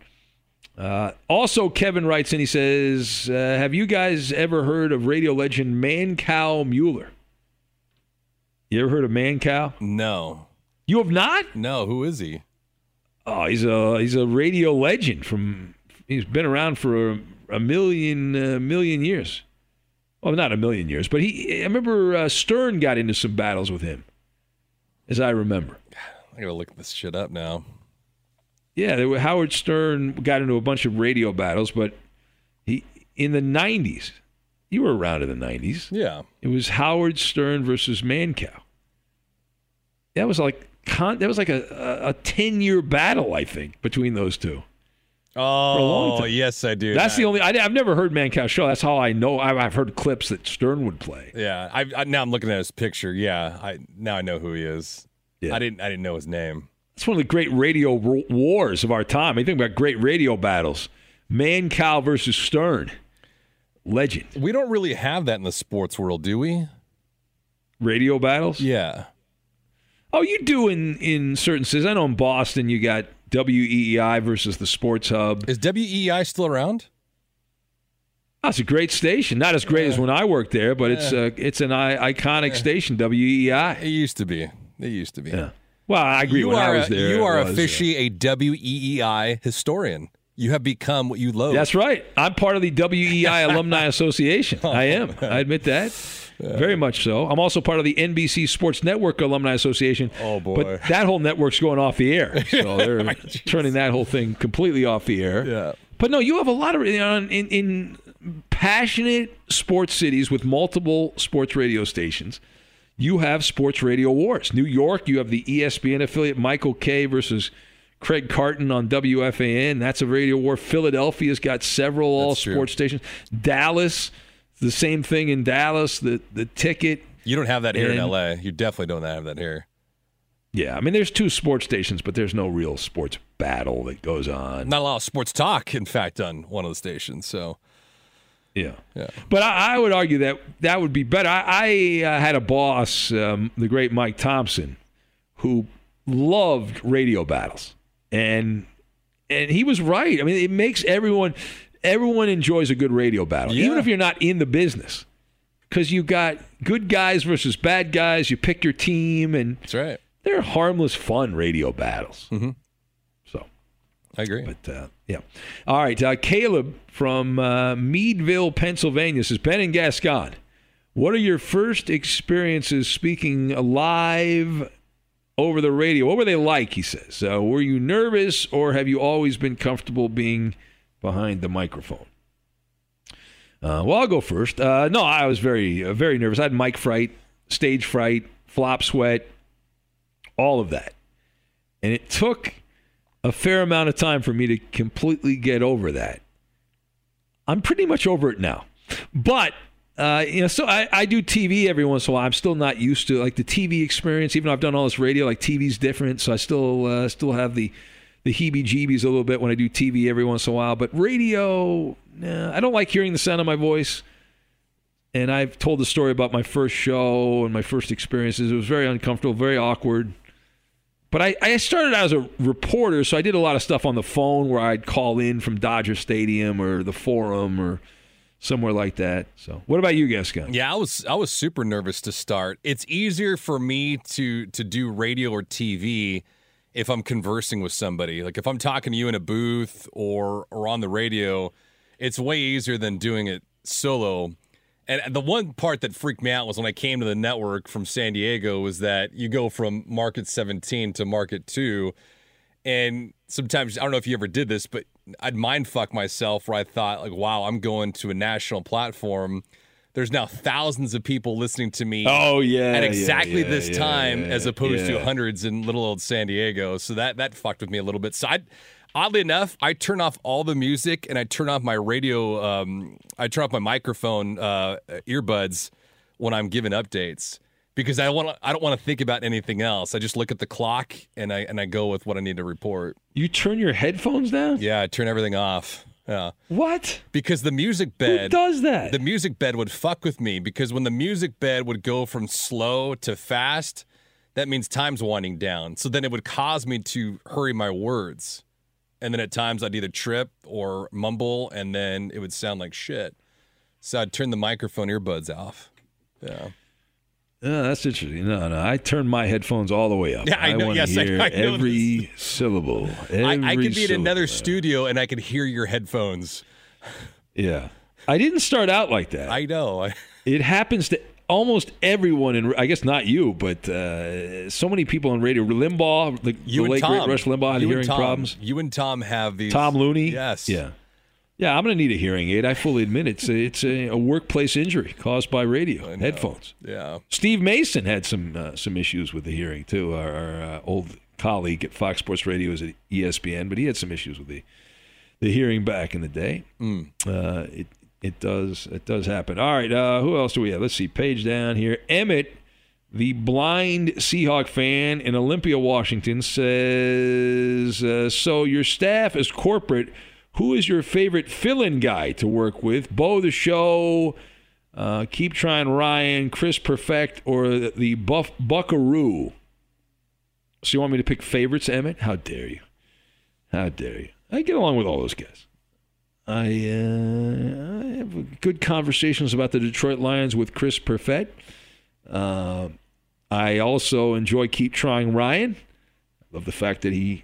Uh, also, Kevin writes and he says, uh, Have you guys ever heard of radio legend Mancow Muller? You ever heard of Mancow? No. You have not? No. Who is he? Oh, he's a he's a radio legend from. He's been around for a, a million uh, million years. Well, not a million years, but he. I remember uh, Stern got into some battles with him, as I remember. *sighs* I gotta look this shit up now. Yeah, there were, Howard Stern got into a bunch of radio battles, but he in the '90s. You were around in the '90s. Yeah. It was Howard Stern versus Mancow. That was like con- that was like a a ten year battle, I think, between those two. Oh, long time. yes, I do. That's I- the only. I, have never heard Mancow show. That's how I know. I've, I've heard clips that Stern would play. Yeah, I, I now I'm looking at his picture. Yeah, I now I know who he is. Yeah. I didn't I didn't know his name. It's one of the great radio wars of our time. I think about great radio battles. Mancow versus Stern, legend. We don't really have that in the sports world, do we? Radio battles. Yeah. Oh, you do in in certain cities. I know in Boston you got WEEI versus the Sports Hub. Is WEEI still around? Oh, it's a great station. Not as great as when I worked there, but it's a, uh, it's an I- iconic station. WEEI. It used to be. It used to be. Yeah. Well, I agree. You when are I was a- there, you are was, officially a WEEI historian. You have become what you loathe. That's right. I'm part of the WEEI *laughs* Alumni Association. Oh. I am. I admit that. Very much so. I'm also part of the NBC Sports Network Alumni Association. Oh, boy. But that whole network's going off the air. *laughs* So they're turning that whole thing completely off the air. Yeah. But no, you have a lot of you know, in, in passionate sports cities with multiple sports radio stations. You have sports radio wars. New York, you have the ESPN affiliate Michael Kay versus Craig Carton on WFAN. That's a radio war. Philadelphia's got several all sports stations. Dallas, the same thing in Dallas. The the ticket. You don't have that here in LA. You definitely don't have that here. Yeah, I mean, there's two sports stations, but there's no real sports battle that goes on. Not a lot of sports talk, in fact, on one of the stations. So Yeah. Yeah. But I, I would argue that that would be better. I, I uh, had a boss, um, the great Mike Thompson, who loved radio battles, and and he was right. I mean, it makes everyone everyone enjoys a good radio battle, Yeah. even if you're not in the business, because you got good guys versus bad guys. You pick your team, and that's right. they're harmless, fun radio battles. Mhm. So. I agree. But uh, yeah. All right. Uh, Caleb from uh, Meadville, Pennsylvania says Ben and Gascon, what are your first experiences speaking live over the radio? What were they like? He says. Uh, were you nervous or have you always been comfortable being behind the microphone? Uh, well, I'll go first. Uh, no, I was very, uh, very nervous. I had mic fright, stage fright, flop sweat, all of that. And it took a fair amount of time for me to completely get over that. I'm pretty much over it now. But uh, you know, so I, I do TV every once in a while. I'm still not used to like the TV experience, even though I've done all this radio. Like TV's different, so I still uh, still have the the heebie-jeebies a little bit when I do TV every once in a while. But radio, nah, I don't like hearing the sound of my voice. And I've told the story about my first show and my first experiences. It was very uncomfortable, very awkward. But I, I started out as a reporter, so I did a lot of stuff on the phone where I'd call in from Dodger Stadium or the Forum or somewhere like that. So, what about you, Gascon? Yeah, I was I was super nervous to start. It's easier for me to to do radio or TV if I'm conversing with somebody. Like if I'm talking to you in a booth or or on the radio, it's way easier than doing it solo. And the one part that freaked me out was when I came to the network from San Diego was that you go from market 17 to market 2 and sometimes I don't know if you ever did this, but I'd mind fuck myself where I thought like, wow, I'm going to a national platform. There's now thousands of people listening to me. Oh, yeah, at exactly yeah, this yeah, time, yeah, as opposed yeah. to hundreds in little old San Diego. So that that fucked with me a little bit. So I, oddly enough, I turn off all the music and I turn off my radio. Um, I turn off my microphone uh, earbuds when I'm giving updates because I want I don't want to think about anything else. I just look at the clock and I and I go with what I need to report. You turn your headphones down? Yeah, I turn everything off. Yeah. What? Because the music bed does that? The music bed would fuck with me because when the music bed would go from slow to fast, that means time's winding down. So then it would cause me to hurry my words. And then at times I'd either trip or mumble and then it would sound like shit. So I'd turn the microphone earbuds off. Yeah. That's interesting. No, no, I turn my headphones all the way up. *laughs* Yeah, I know- want yes, to I- hear I know every syllable. Every I, I could be in another studio and I could hear your headphones. Yeah, I didn't start out like that. I know. *laughs* it happens to almost everyone, in I guess not you, but uh, so many people on radio. Limbaugh, the, You the and late Tom. great Rush Limbaugh, had you hearing Tom, problems. You and Tom have these. Tom Looney. Yes. Yeah. Yeah, I'm going to need a hearing aid. I fully admit it's a, it's a, a workplace injury caused by radio headphones. Yeah. Steve Mason had some uh, some issues with the hearing too. Our, our uh, old colleague at Fox Sports Radio is at ESPN, but he had some issues with the the hearing back in the day. Mm. Uh, it it does it does happen. All right, uh, who else do we have? Let's see. Page down here. Emmett, the blind Seahawk fan in Olympia, Washington, says, uh, "So your staff is corporate." Who is your favorite fill-in guy to work with? Bo the Show, uh, Keep Trying Ryan, Chris Perfect, or the, the Buff Buckaroo? So you want me to pick favorites, Emmett? How dare you? How dare you? I get along with all those guys. I, uh, I have good conversations about the Detroit Lions with Chris Perfett. Uh, I also enjoy Keep Trying Ryan. I love the fact that he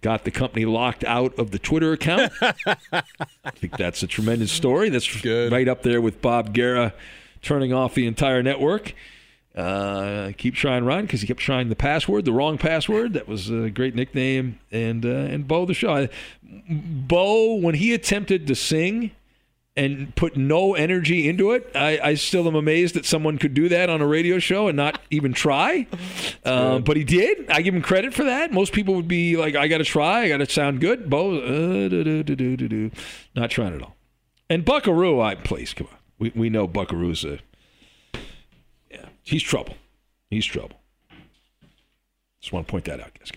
got the company locked out of the Twitter account. *laughs* I think that's a tremendous story. That's right up there with Bob Guerra turning off the entire network. Uh, keep trying Ryan because he kept trying the password, the wrong password. That was a great nickname. And uh, and Bo the show. Bo, when he attempted to sing and put no energy into it, I, I still am amazed that someone could do that on a radio show and not even try. *laughs* Uh, but he did. I give him credit for that. Most people would be like, I got to try. I got to sound good. Bo, uh, do, do, do, not trying at all. And Buckaroo, I please come on. We we know Buckaroo's a. He's trouble. He's trouble. Just want to point that out, guys.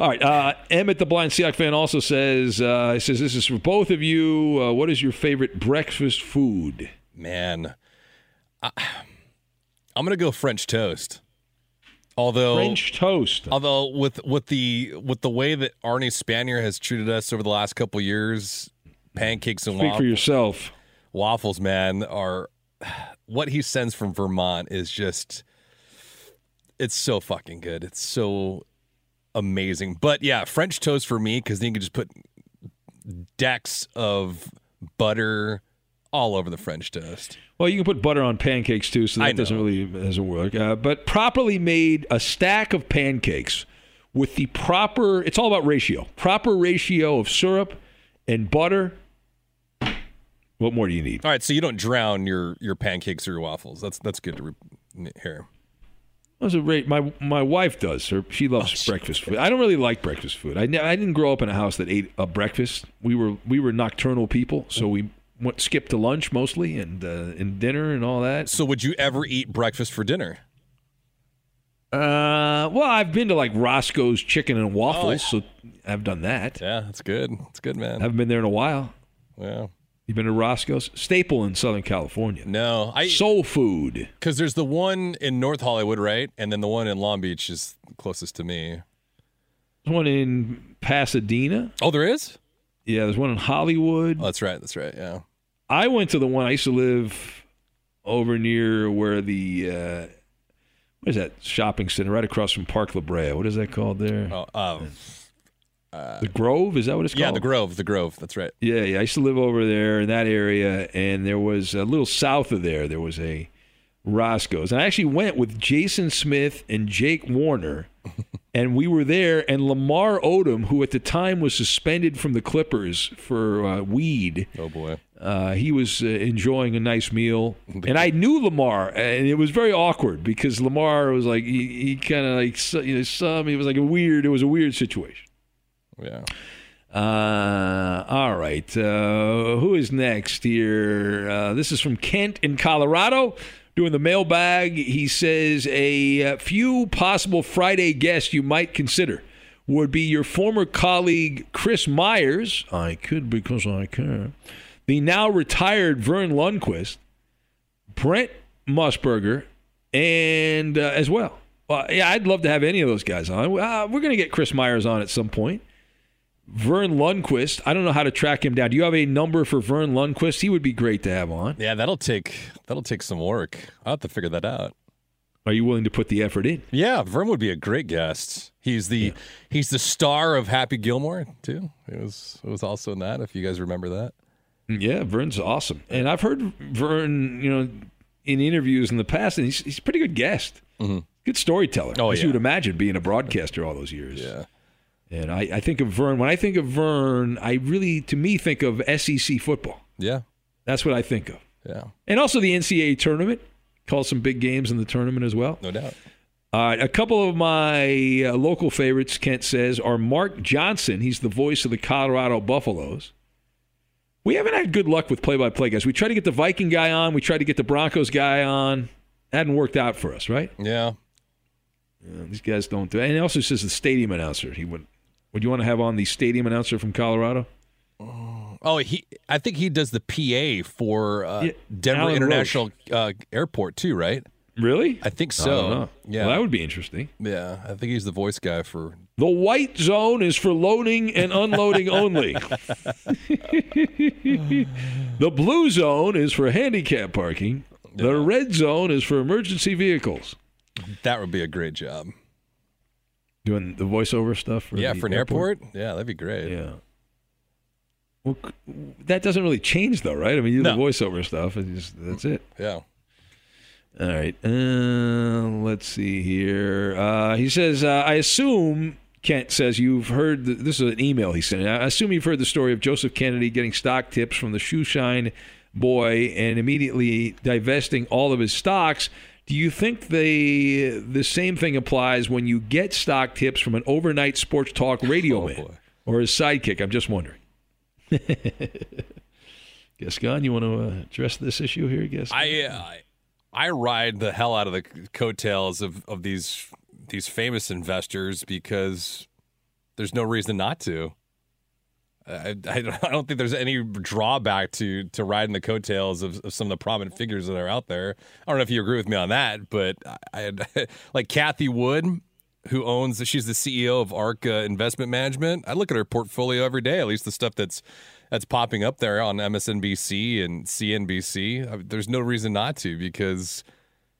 All right. Uh, Emmett, the blind Seahawk fan, also says, uh, he says, this is for both of you. Uh, what is your favorite breakfast food? Man, I, I'm gonna go French toast. Although French toast. Although with with the with the way that Arnie Spanier has treated us over the last couple years, pancakes and Speak for yourself. waffles, man, are what he sends from Vermont is just it's so fucking good. It's so amazing. But yeah, French toast for me because then you can just put decks of butter all over the French toast. Well, you can put butter on pancakes too, so that doesn't really doesn't work. Uh, but properly made, a stack of pancakes with the proper. It's all about ratio. Proper ratio of syrup and butter. What more do you need? All right, so you don't drown your your pancakes or your waffles. That's that's good to re- hear. Was a rate. My my wife does. Her she loves breakfast food. I don't really like breakfast food. I, I didn't grow up in a house that ate a breakfast. We were we were nocturnal people, so we went skipped to lunch mostly and uh, and dinner and all that. So would you ever eat breakfast for dinner? Uh, well, I've been to like Roscoe's Chicken and Waffles, so I've done that. Yeah, that's good. That's good, man. I haven't been there in a while. Yeah. You been to Roscoe's? Staple in Southern California. No, I soul food. Because there's the one in North Hollywood, right, and then the one in Long Beach is closest to me. There's one in Pasadena. Oh, there is. Yeah, there's one in Hollywood. Oh, that's right. That's right. Yeah. I went to the one I used to live over near where the uh, what is that shopping center right across from Park La Brea? What is that called there? Oh, um, the Grove, is that what it's called? Yeah, the Grove, the Grove. That's right. Yeah, yeah. I used to live over there in that area, and there was a little south of there. There was a Roscoe's, and I actually went with Jason Smith and Jake Warner, *laughs* and we were there. And Lamar Odom, who at the time was suspended from the Clippers for uh, weed, Oh boy. uh, he was uh, enjoying a nice meal, *laughs* and I knew Lamar, and it was very awkward because Lamar was like he, he kind of like you know some he was like a weird. It was a weird situation. Yeah. Uh, all right. Uh, who is next here? Uh, this is from Kent in Colorado. Doing the mailbag, he says a uh, few possible Friday guests you might consider would be your former colleague Chris Myers. I could because I can. The now retired Verne Lundquist, Brent Musburger, and uh, as well. Yeah, I'd love to have any of those guys on. Uh, we're going to get Chris Myers on at some point. Verne Lundquist. I don't know how to track him down. Do you have a number for Verne Lundquist? He would be great to have on. Yeah, that'll take that'll take some work. I'll have to figure that out. Are you willing to put the effort in? Yeah, Verne would be a great guest. He's the he's the star of Happy Gilmore too. It was it was also in that. If you guys remember that. Mm, yeah, Verne's awesome, and I've heard Verne, you know, in interviews in the past, and he's he's a pretty good guest. Mm-hmm. Good storyteller, Oh, as yeah. you would imagine, being a broadcaster all those years. Yeah. And I, I think of Verne. When I think of Verne, I really, to me, think of SEC football. Yeah. That's what I think of. Yeah. And also the NCAA tournament. Call some big games in the tournament as well. No doubt. All right, a couple of my uh, local favorites, Kent says, are Mark Johnson. He's the voice of the Colorado Buffaloes. We haven't had good luck with play-by-play guys. We tried to get the Viking guy on. We tried to get the Broncos guy on. Hadn't worked out for us, right? Yeah. Yeah, these guys don't do. it. And he also says the stadium announcer. He would. Would you want to have on the stadium announcer from Colorado? Oh, he. I think he does the PA for uh, Yeah, Denver Alan International uh, Airport too, right? Really? I think I so. don't know. Yeah, Well, that would be interesting. yeah. I think he's the voice guy for. The white zone is for loading and unloading only. *laughs* the blue zone is for handicap parking. The red zone is for emergency vehicles. That would be a great job. Doing the voiceover stuff for yeah, for an airport. Yeah, that'd be great. Yeah. Well, that doesn't really change though, right? I mean, you do No. the voiceover stuff, just, that's it. Yeah. All right. Uh, let's see here. Uh, he says, uh, I assume, Kent says, you've heard, the, this is an email he sent. I assume you've heard the story of Joseph Kennedy getting stock tips from the shoe shine boy and immediately divesting all of his stocks. Do you think the the same thing applies when you get stock tips from an overnight sports talk radio Oh, man boy. or his sidekick? I'm just wondering. *laughs* Gascon, you want to uh, address this issue here, Gascon? I, I I ride the hell out of the coattails of, of these these famous investors because there's no reason not to. I, I, don't- think there's any drawback to to riding the coattails of, of some of the prominent figures that are out there. I don't know if you agree with me on that, but I, I *laughs* like Cathie Wood, who owns she's the CEO of ARK uh, Investment Management. I look at her portfolio every day, at least the stuff that's that's popping up there on MSNBC and CNBC. There's no reason not to because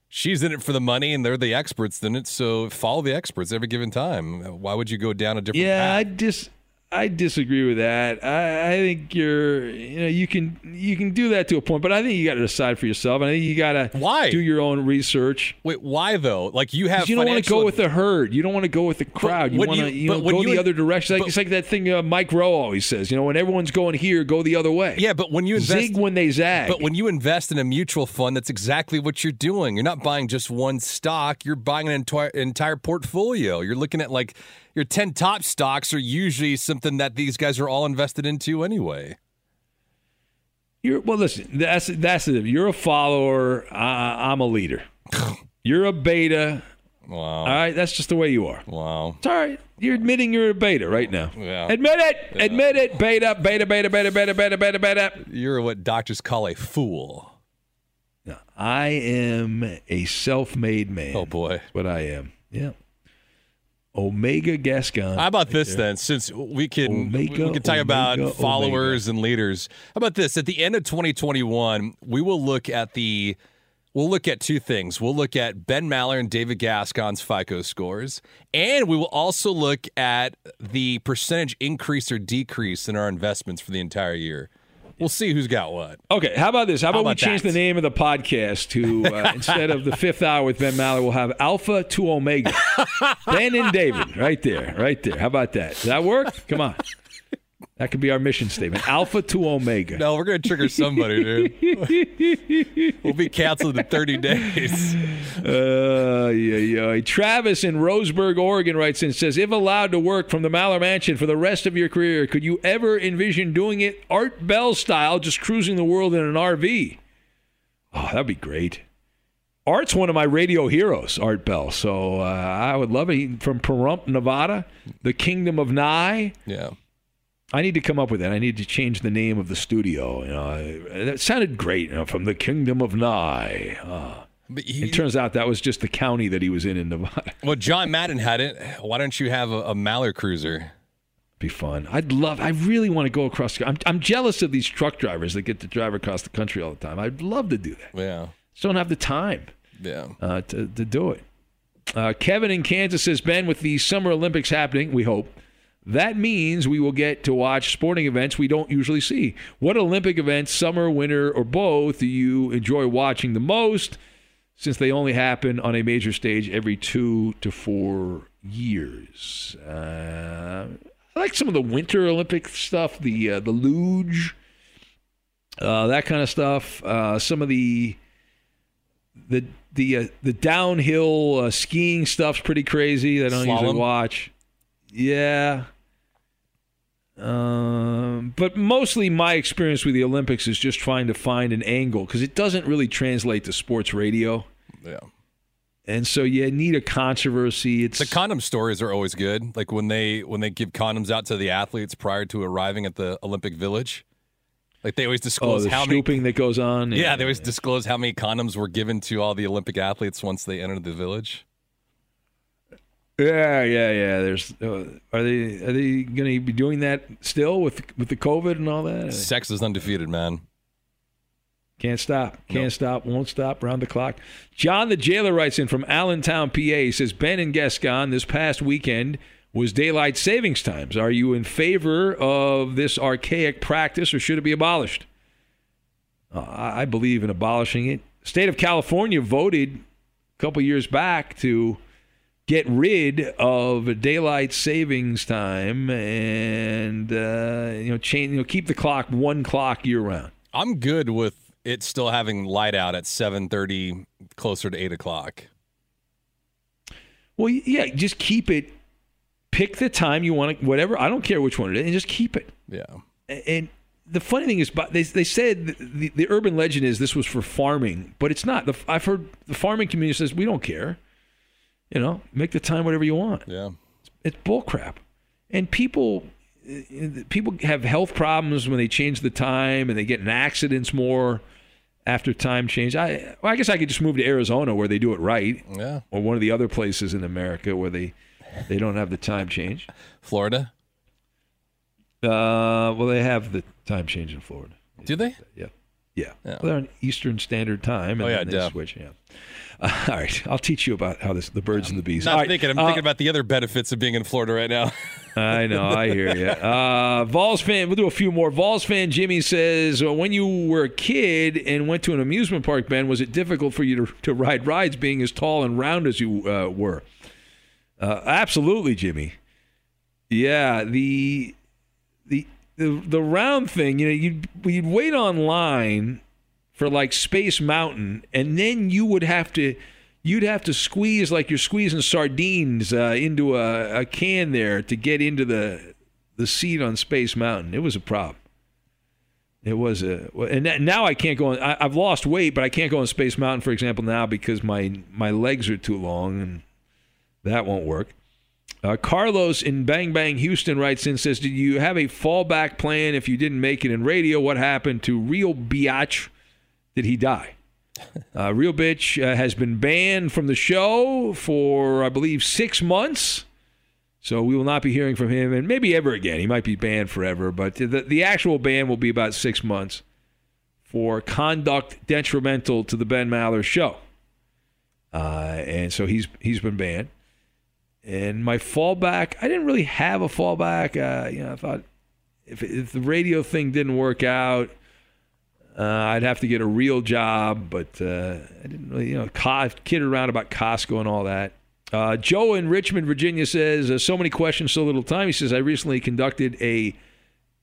she's in it for the money and they're the experts in it. So follow the experts every given time. Why would you go down a different Yeah, I path? I disagree with that. I, I think you're you know you can you can do that to a point, but I think you got to decide for yourself. I think you got to Why? do your own research. Wait, why though? Like you have, You don't want to go with the herd. You don't want to go with the crowd. You want to you- you, know go you- the other direction. Like, but- it's like that thing uh, Mike Rowe always says. You know, when everyone's going here, go the other way. Yeah, but when you invest zig when they zag. But when you invest in a mutual fund, that's exactly what you're doing. You're not buying just one stock, you're buying an entire entire portfolio. You're looking at like your 10 top stocks are usually something that these guys are all invested into anyway. You're well. Listen, that's that's it. You're a follower. I, I'm a leader. *laughs* You're a beta. Wow. All right, that's just the way you are. Wow. It's all right. You're admitting you're a beta right now. Yeah. Admit it. Admit it. Beta, beta, beta, beta, beta, beta, beta, beta. You're what doctors call a fool. No, I am a self-made man. Oh boy. That's what I am. Yeah. Omega Gascon. How about this then? Since we can we Omega, can talk about Omega, followers and leaders. How about this? At the end of 2021, we will look at the we'll look at two things. We'll look at Ben Maller and David Gascon's FICO scores, and we will also look at the percentage increase or decrease in our investments for the entire year. We'll see who's got what. Okay, how about this? How, How about, about we change that? the name of the podcast to *laughs* uh, instead of the fifth hour with Ben Maller, we'll have Alpha to Omega. *laughs* ben and David, right there, right there. How about that? Does that work? Come on. That could be our mission statement. *laughs* Alpha to Omega. No, we're gonna trigger somebody, dude. *laughs* we'll be canceled in 30 days. Uh, yeah, yeah. Travis in Roseburg, Oregon writes in says, if allowed to work from the Maller Mansion for the rest of your career, could you ever envision doing it Art Bell style, just cruising the world in an RV? Oh, that'd be great. Art's one of my radio heroes, Art Bell. So uh, I would love it. He- From Pahrump, Nevada, the Kingdom of Nye. Yeah. I need to come up with that. I need to change the name of the studio. You know, that sounded great. You know, from the Kingdom of Nye. Uh, But he, it turns out that was just the county that he was in in Nevada. *laughs* well, John Madden had it. Why don't you have a, a Maller cruiser? Be fun. I'd love. I really want to go across. I'm, I'm jealous of these truck drivers that get to drive across the country all the time. I'd love to do that. Yeah. Just don't have the time Yeah. uh, to to do it. Uh, Kevin in Kansas says, Ben, with the Summer Olympics happening, we hope that means we will get to watch sporting events we don't usually see. What Olympic events, summer, winter, or both, do you enjoy watching the most? Since they only happen on a major stage every two to four years. Uh, I like some of the Winter Olympic stuff, the uh, the luge, uh, that kind of stuff. Uh, some of the the the uh, the downhill uh, skiing stuff's pretty crazy. That I don't usually watch. Yeah. Um, but mostly my experience with the Olympics is just trying to find an angle because it doesn't really translate to sports radio. Yeah. And so you need a controversy. It's The condom stories are always good. Like when they when they give condoms out to the athletes prior to arriving at the Olympic Village. Like they always oh, disclose the how many that goes on. Yeah, they always disclose how many condoms were given to all the Olympic athletes once they entered the village. Yeah, yeah, yeah. There's uh, are they are they going to be doing that still with with the COVID and all that? Sex is undefeated, man. Can't stop. Can't stop. Won't stop. Round the clock. John the jailer writes in from Allentown, PA. He says Ben and Gascon this past weekend was daylight savings times. Are you in favor of this archaic practice or should it be abolished? Uh, I believe in abolishing it. State of California voted a couple years back to get rid of daylight savings time and uh, you know change you know keep the clock one clock year round. I'm good with it still having light out at 7:30, closer to eight o'clock. Well, yeah, just keep it. Pick the time you want to, whatever. I don't care which one it is, and just keep it. Yeah. And the funny thing is, but they they said the, the, the urban legend is this was for farming, but it's not. The, I've heard the farming community says we don't care. You know, make the time whatever you want. Yeah. It's bullcrap. And people people have health problems when they change the time, and they get in accidents more after time change. I well, I guess I could just move to Arizona where they do it right, Yeah. or one of the other places in America where they they don't have the time change. Florida. Uh, well, they have the time change in Florida. Do they? Yeah. Yeah. Yeah. Well, they're on Eastern Standard Time. And Oh, yeah, then they duh. switch. Yeah. Uh, *laughs* all right. I'll teach you about how this the birds and the bees. Not right, thinking. I'm uh, thinking about the other benefits of being in Florida right now. *laughs* I know. I hear you. Uh, Vols fan. We'll do a few more. Vols fan Jimmy says, uh, when you were a kid and went to an amusement park, Ben, was it difficult for you to, to ride rides, being as tall and round as you uh, were? Uh, absolutely, Jimmy. Yeah. The the the the round thing. You know, you'd you'd wait online for like Space Mountain, and then you would have to you'd have to squeeze like you're squeezing sardines uh, into a, a can there to get into the the seat on Space Mountain. It was a problem. It was a and that- now I can't go on. I, I've lost weight, but I can't go on Space Mountain, for example, now because my my legs are too long and that won't work. Uh, Carlos in Bang Bang Houston writes in says, "Did you have a fallback plan if you didn't make it in radio? What happened to Real Biatch? Did he die?" *laughs* Uh, Real Bitch uh, has been banned from the show for, I believe, six months. So we will not be hearing from him, and maybe ever again. He might be banned forever, but the, the actual ban will be about six months for conduct detrimental to the Ben Maller show. Uh, and so he's he's been banned. And my fallback, I didn't really have a fallback. Uh, you know, I thought if, if the radio thing didn't work out, uh, I'd have to get a real job. But uh, I didn't really, you know, kid around about Costco and all that. Uh, Joe in Richmond, Virginia says, uh, so many questions, so little time. He says, I recently conducted a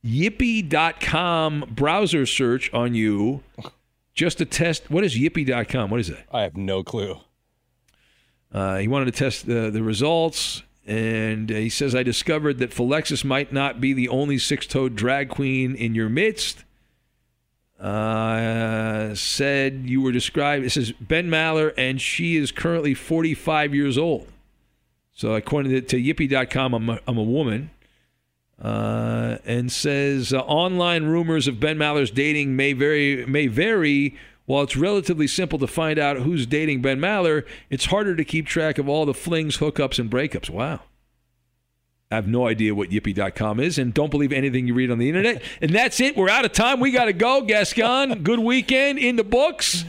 yippee.com browser search on you just to test. What is yippee.com? What is that? I have no clue. Uh, he wanted to test the, the results, and he says, I discovered that Philexis might not be the only six toed drag queen in your midst. Uh, said you were described, it says Ben Maller, and she is currently 45 years old. So, according to, to yippee.com, I'm a, I'm a woman. Uh, and says uh, online rumors of Ben Maller's dating may vary may vary while it's relatively simple to find out who's dating Ben Maller, it's harder to keep track of all the flings, hookups, and breakups. Wow. I have no idea what yippee.com is and don't believe anything you read on the internet. And that's it. We're out of time. We got to go. Gascon, *laughs* good weekend in the books.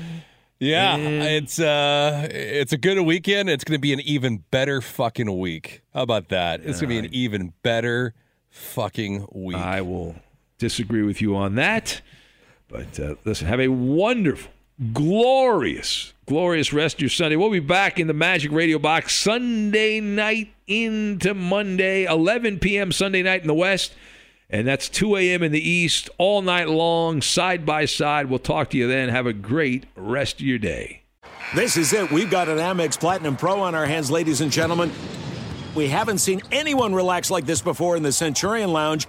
Yeah, it's uh it's a good weekend. It's going to be an even better fucking week. How about that? It's going to be an even better fucking week. I will disagree with you on that. But uh, listen, have a wonderful, glorious, glorious rest of your Sunday. We'll be back in the Magic Radio Box Sunday night into Monday, 11 p.m. Sunday night in the West. And that's 2 a.m. in the East, all night long, side by side. We'll talk to you then. Have a great rest of your day. This is it. We've got an Amex Platinum Pro on our hands, ladies and gentlemen. We haven't seen anyone relax like this before in the Centurion Lounge.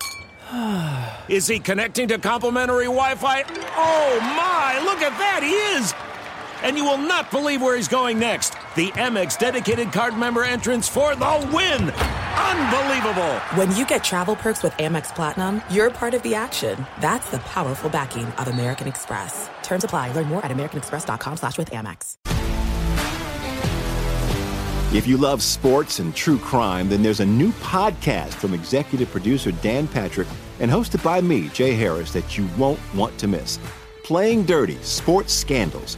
*sighs* Is he connecting to complimentary Wi Fi? Oh my, look at that, he is! And you will not believe where he's going next. The Amex dedicated card member entrance for the win! Unbelievable! When you get travel perks with Amex Platinum, you're part of the action. That's the powerful backing of American Express. Terms apply. Learn more at americanexpress.com slash with Amex. If you love sports and true crime, then there's a new podcast from executive producer Dan Patrick and hosted by me, Jay Harris, that you won't want to miss. Playing Dirty Sports Scandals.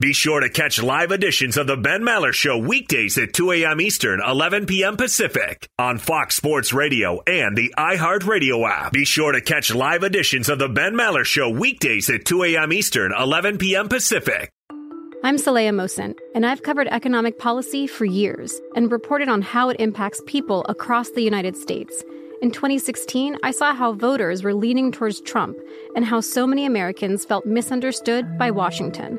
Be sure to catch live editions of the Ben Maller Show weekdays at 2 a.m. Eastern, 11 p.m. Pacific on Fox Sports Radio and the iHeartRadio app. Be sure to catch live editions of the Ben Maller Show weekdays at 2 a.m. Eastern, 11 p.m. Pacific. I'm Saleha Mohsin, and I've covered economic policy for years and reported on how it impacts people across the United States. In 2016, I saw how voters were leaning towards Trump and how so many Americans felt misunderstood by Washington.